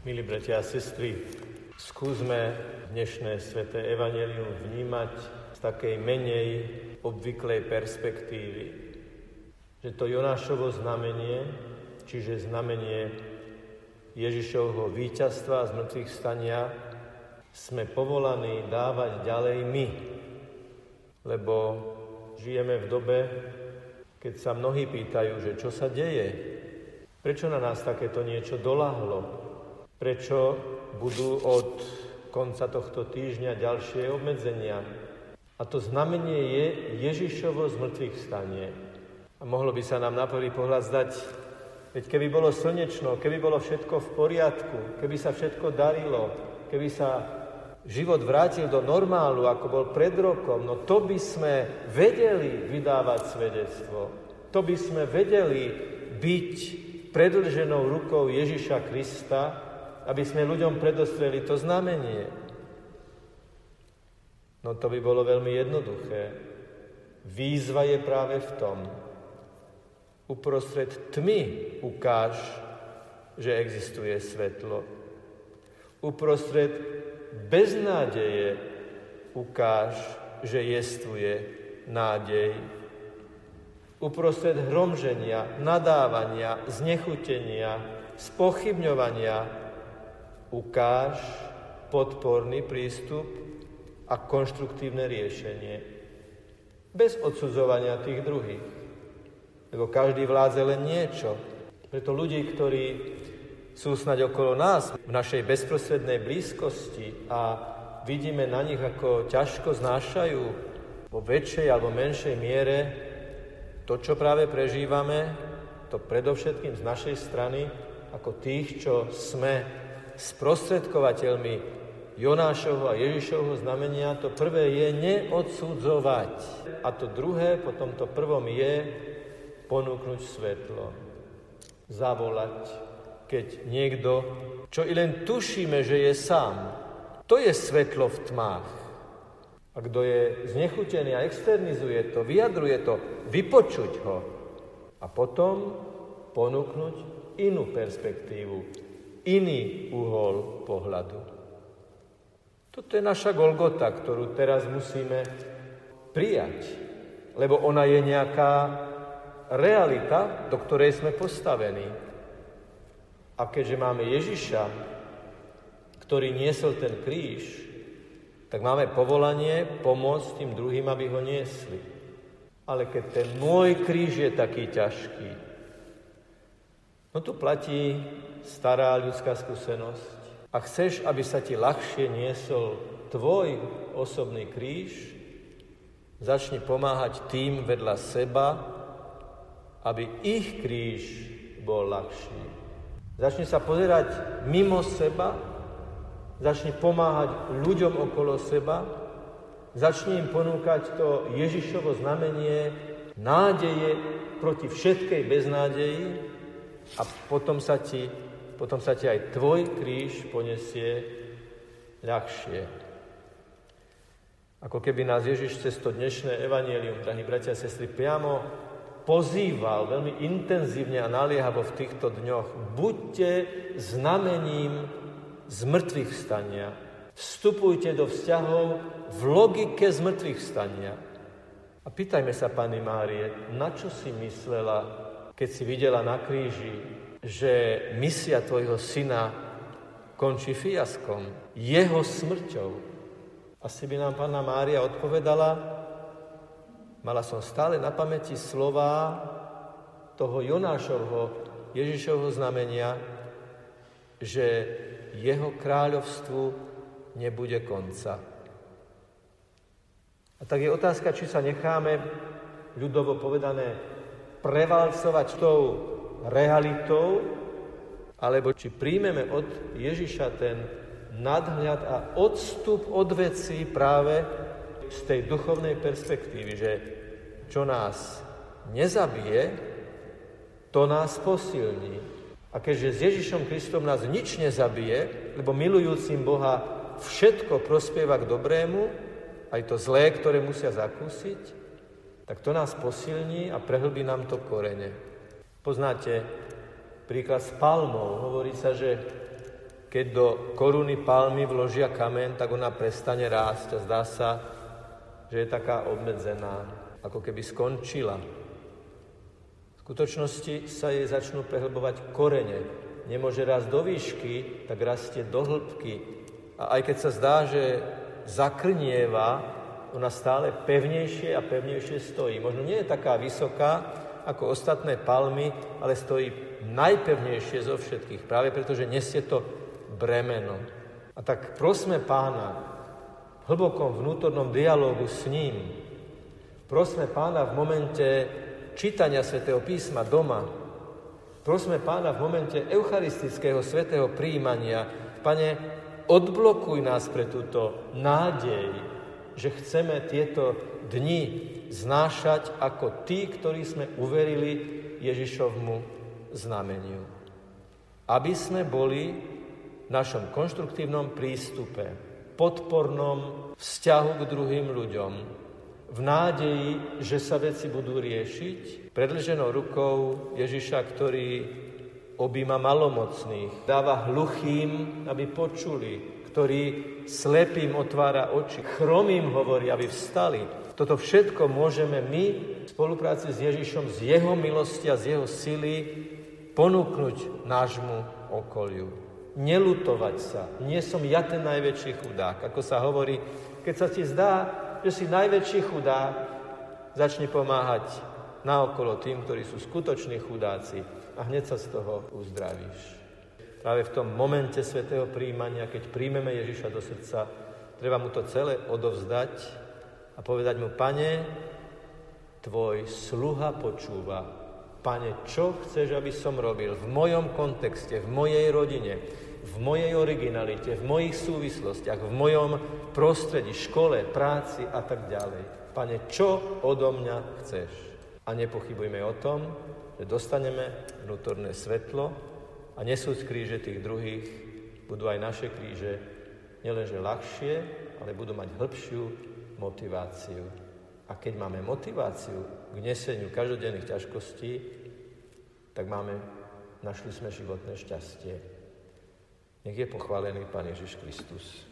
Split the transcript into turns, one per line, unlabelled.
Milí bratia a sestry, skúsme dnešné sveté evanelium vnímať z takej menej obvyklej perspektívy. Že to Jonášovo znamenie, čiže znamenie Ježišovho víťazstva z mŕtvych stania, sme povolaní dávať ďalej my. Lebo žijeme v dobe, keď sa mnohí pýtajú, že čo sa deje, prečo na nás takéto niečo dolahlo, prečo budú od konca tohto týždňa ďalšie obmedzenia. A to znamenie je Ježišovo z mŕtvych stanie. A mohlo by sa nám na prvý pohľad zdať, veď keby bolo slnečno, keby bolo všetko v poriadku, keby sa všetko darilo, keby sa život vrátil do normálu, ako bol pred rokom, no to by sme vedeli vydávať svedectvo. To by sme vedeli byť predlženou rukou Ježiša Krista, aby sme ľuďom predostreli to znamenie. No to by bolo veľmi jednoduché. Výzva je práve v tom. Uprostred tmy ukáž, že existuje svetlo. Uprostred beznádeje ukáž, že jestvuje nádej. Uprostred hromženia, nadávania, znechutenia, spochybňovania ukáž podporný prístup a konštruktívne riešenie. Bez odsudzovania tých druhých. Lebo každý vládze len niečo. Preto ľudí, ktorí sú snaď okolo nás, v našej bezprostrednej blízkosti a vidíme na nich, ako ťažko znášajú vo väčšej alebo menšej miere to, čo práve prežívame, to predovšetkým z našej strany, ako tých, čo sme sprostredkovateľmi Jonášovho a Ježišovho znamenia, to prvé je neodsudzovať. A to druhé, po tomto prvom je ponúknuť svetlo. Zavolať, keď niekto, čo i len tušíme, že je sám, to je svetlo v tmách. A kto je znechutený a externizuje to, vyjadruje to, vypočuť ho a potom ponúknuť inú perspektívu, iný uhol pohľadu. Toto je naša Golgota, ktorú teraz musíme prijať, lebo ona je nejaká realita, do ktorej sme postavení. A keďže máme Ježiša, ktorý niesol ten kríž, tak máme povolanie pomôcť tým druhým, aby ho niesli. Ale keď ten môj kríž je taký ťažký, no tu platí stará ľudská skúsenosť a chceš, aby sa ti ľahšie niesol tvoj osobný kríž, začni pomáhať tým vedľa seba, aby ich kríž bol ľahší. Začni sa pozerať mimo seba, začni pomáhať ľuďom okolo seba, začni im ponúkať to Ježišovo znamenie nádeje proti všetkej beznádeji a potom sa ti potom sa ti aj tvoj kríž ponesie ľahšie. Ako keby nás Ježiš cez to dnešné evanielium, drahí bratia a sestry, priamo pozýval veľmi intenzívne a naliehavo v týchto dňoch. Buďte znamením zmrtvých stania. Vstupujte do vzťahov v logike zmrtvých stania. A pýtajme sa, Pani Márie, na čo si myslela, keď si videla na kríži že misia tvojho syna končí fiaskom, jeho smrťou. Asi by nám Pána Mária odpovedala, mala som stále na pamäti slova toho Jonášovho, Ježišovho znamenia, že jeho kráľovstvu nebude konca. A tak je otázka, či sa necháme, ľudovo povedané, prevalcovať tou realitou, alebo či príjmeme od Ježiša ten nadhľad a odstup od vecí práve z tej duchovnej perspektívy, že čo nás nezabije, to nás posilní. A keďže s Ježišom Kristom nás nič nezabije, lebo milujúcim Boha všetko prospieva k dobrému, aj to zlé, ktoré musia zakúsiť, tak to nás posilní a prehlbí nám to korene. Poznáte príklad s palmou. Hovorí sa, že keď do koruny palmy vložia kamen, tak ona prestane rásť a zdá sa, že je taká obmedzená, ako keby skončila. V skutočnosti sa jej začnú prehlbovať korene. Nemôže rásť do výšky, tak rastie do hĺbky. A aj keď sa zdá, že zakrnieva, ona stále pevnejšie a pevnejšie stojí. Možno nie je taká vysoká ako ostatné palmy, ale stojí najpevnejšie zo všetkých, práve preto, že nesie to bremeno. A tak prosme pána v hlbokom vnútornom dialogu s ním, prosme pána v momente čítania svätého písma doma, prosme pána v momente eucharistického svätého príjmania, pane, odblokuj nás pre túto nádej, že chceme tieto dni znášať ako tí, ktorí sme uverili Ježišovmu znameniu. Aby sme boli v našom konštruktívnom prístupe, podpornom vzťahu k druhým ľuďom, v nádeji, že sa veci budú riešiť, predlženou rukou Ježiša, ktorý objíma malomocných, dáva hluchým, aby počuli, ktorý slepým otvára oči, chromým hovorí, aby vstali. Toto všetko môžeme my v spolupráci s Ježišom, z jeho milosti a z jeho sily ponúknuť nášmu okoliu. Nelutovať sa. Nie som ja ten najväčší chudák. Ako sa hovorí, keď sa ti zdá, že si najväčší chudák, začni pomáhať naokolo tým, ktorí sú skutoční chudáci a hneď sa z toho uzdravíš. Práve v tom momente svetého príjmania, keď príjmeme Ježiša do srdca, treba mu to celé odovzdať a povedať mu, pane, tvoj sluha počúva. Pane, čo chceš, aby som robil v mojom kontexte, v mojej rodine, v mojej originalite, v mojich súvislostiach, v mojom prostredí, škole, práci a tak ďalej. Pane, čo odo mňa chceš? A nepochybujme o tom, že dostaneme vnútorné svetlo, a nesúc kríže tých druhých, budú aj naše kríže nielenže ľahšie, ale budú mať hĺbšiu motiváciu. A keď máme motiváciu k neseniu každodenných ťažkostí, tak máme, našli sme životné šťastie. Nech je pochválený Pán Ježiš Kristus.